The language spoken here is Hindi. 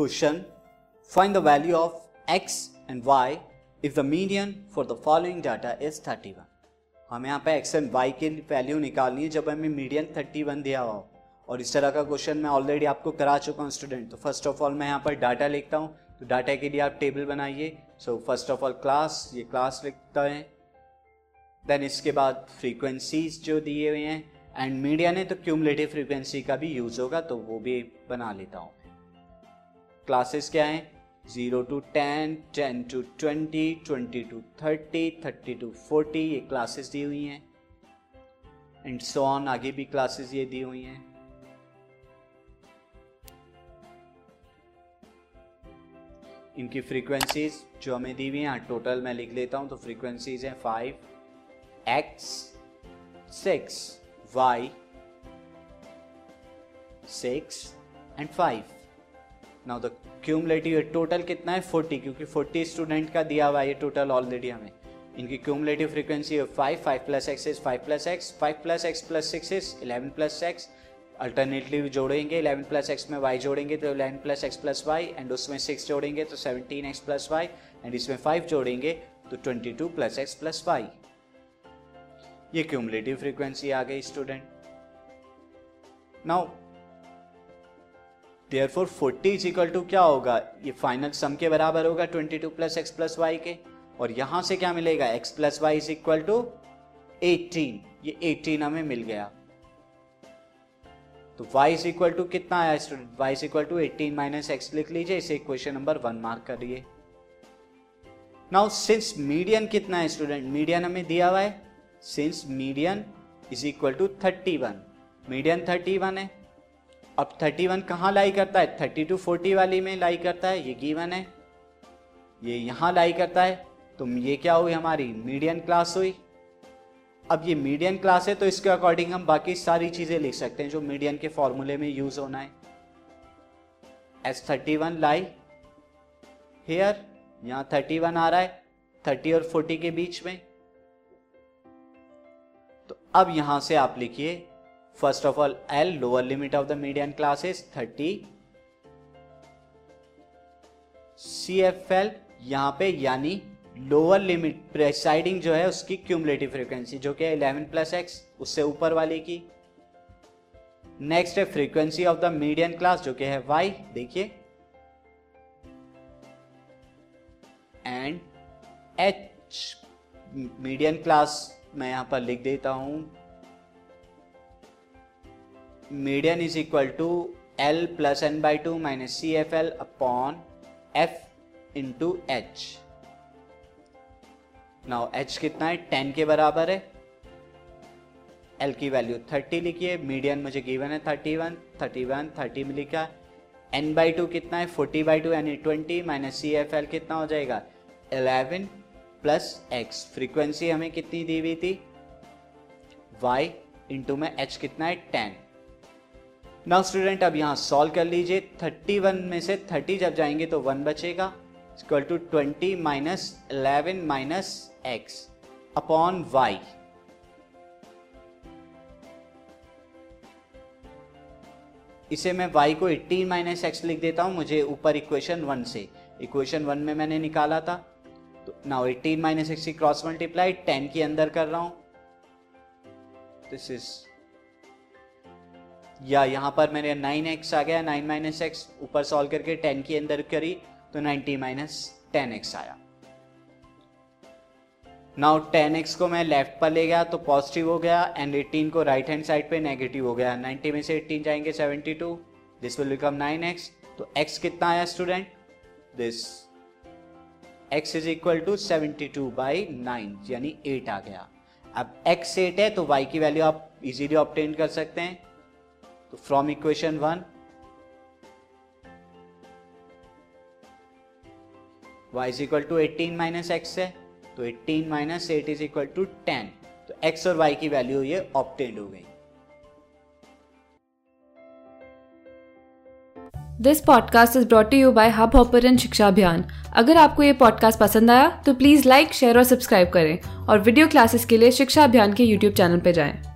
Question, Find the value of x and y if the median for the following data is 31. हमें यहाँ पे x एंड y की वैल्यू निकालनी है जब हमें मीडियन 31 दिया हुआ और इस तरह का क्वेश्चन मैं ऑलरेडी आपको करा चुका हूँ स्टूडेंट तो फ़र्स्ट ऑफ़ ऑल मैं यहाँ पर डाटा लिखता हूँ। तो डाटा के लिए आप टेबल बनाइए। So first of all class ये क्लास लिखता है। देन इसके बाद फ्रीक्वेंसीज जो दिए हुए हैं। एंड मीडियन है तो क्यूमलेटिव फ्रीक्वेंसी का भी यूज़ होगा तो वो भी बना लेता हूँ। क्लासेस क्या हैं zero to ten ten to twenty twenty to thirty thirty to forty ये क्लासेस दी हुई हैं एंड सो ऑन आगे भी क्लासेस ये दी हुई हैं इनकी फ्रीक्वेंसीज जो हमें दी हुई हैं टोटल मैं लिख लेता हूँ तो फ्रीक्वेंसीज हैं five x six y six and five now the cumulative total कितना है? फोर्टी क्योंकि फोर्टी स्टूडेंट का दिया हुआ है ये टोटल ऑलरेडी हमें। इनकी क्यूमलेटिव फ्रीक्वेंसी है five five plus x is five plus x five plus x plus six is eleven plus x alternately जोड़ेंगे इलेवन प्लस एक्स में वाई जोड़ेंगे तो eleven plus x plus y and उसमें सिक्स जोड़ेंगे तो seventeen x plus y and इसमें फाइव जोड़ेंगे तो twenty two plus x plus y ये क्यूमलेटिव फ्रीक्वेंसी आ गई student now therefore forty is equal to क्या होगा? ये फाइनल सम के बराबर होगा twenty two plus x plus y के। और यहाँ से क्या मिलेगा? X plus y is equal to eighteen ये एटीन हमें मिल गया। तो y इज़ इक्वल टू कितना आया student y is equal to eighteen minus x लिख लीजिए। इसे क्वेश्चन नंबर वन मार्क करिए। नाउ सिंस मीडियन कितना है स्टूडेंट मीडियन हमें दिया हुआ है। Since median is equal to thirty one median thirty one है। अब 31 वन कहाँ लाई करता है? 30 टू 40 वाली में लाई करता है, ये गिवन है। ये यहाँ लाई करता है तो ये क्या हुई हमारी? मीडियन क्लास हुई। अब ये मीडियन क्लास है तो इसके अकॉर्डिंग हम बाकी सारी चीज़ें लिख सकते हैं जो मीडियन के फॉर्मूले में यूज़ होना है। As thirty one lie. Here यहाँ थर्टी वन आ रहा है थर्टी और फोर्टी के बीच में। तो अब यहाँ से आप लिखिए First of all, L lower limit of the median class is 30. CFL यहाँ पे यानी लोअर लिमिट प्रेसाइडिंग जो है उसकी क्यूमुलेटिव फ्रीक्वेंसी जो कि 11 प्लस एक्स उससे ऊपर वाले की। नेक्स्ट है frequency of the median class जो कि है y देखिए। एंड एच मीडियन क्लास मैं यहाँ पर लिख देता हूँ। Median is equal to L plus n by 2 minus CFL upon F into h now h कितना है? टेन के बराबर है। एल की वैल्यू 30 लिखिए मीडियन मुझे गिवन है 31 31 30 में लिखा एन बाई टू कितना है? 40 बाई टू यानी 20 माइनस सी एफ़ एल कितना हो जाएगा? 11 प्लस एक्स फ्रीक्वेंसी हमें कितनी दी हुई थी? वाई इंटू में एच कितना है? 10 नाउ स्टूडेंट अब यहाँ सॉल्व कर लीजिए। 31 में से 30 जब जाएँगे तो 1 बचेगा। Equal to 20 minus eleven minus x upon y इसे मैं y को 18 माइनस एक्स लिख देता हूँ, मुझे ऊपर इक्वेशन वन से। इक्वेशन वन में मैंने निकाला था। तो नाउ 18 माइनस एक्स की क्रॉस मल्टीप्लाई 10 के अंदर कर रहा हूँ। दिस इज़ या यहाँ पर मेरे नाइन एक्स आ गया नाइन माइनस एक्स ऊपर सॉल्व करके टेन के अंदर करी तो नाइनटी माइनस टेन एक्स आया। नाउ टेन एक्स को मैं लेफ़्ट पर ले गया तो पॉजिटिव हो गया एंड एटीन को राइट हैंड साइड पे नेगेटिव हो गया। नाइनटी में से एटीन जाएँगे seventy two this will become nine x तो एक्स कितना आया student this x is equal to seventy two by nine यानी एट आ गया। अब एक्स एट है तो वाई की वैल्यू आप इजीली ऑप्टेन कर सकते हैं। तो from equation one y is equal to eighteen minus x है तो eighteen minus eight is equal to ten तो x और y की वैल्यू ये ऑप्टेंड हो गई। This podcast is brought you by Hubhopper Shiksha Abhiyan अगर आपको ये पॉडकास्ट पसंद आया तो प्लीज़ लाइक शेयर और सब्सक्राइब करें। और वीडियो क्लासेस के लिए शिक्षा अभियान के यूट्यूब चैनल पर जाएँ।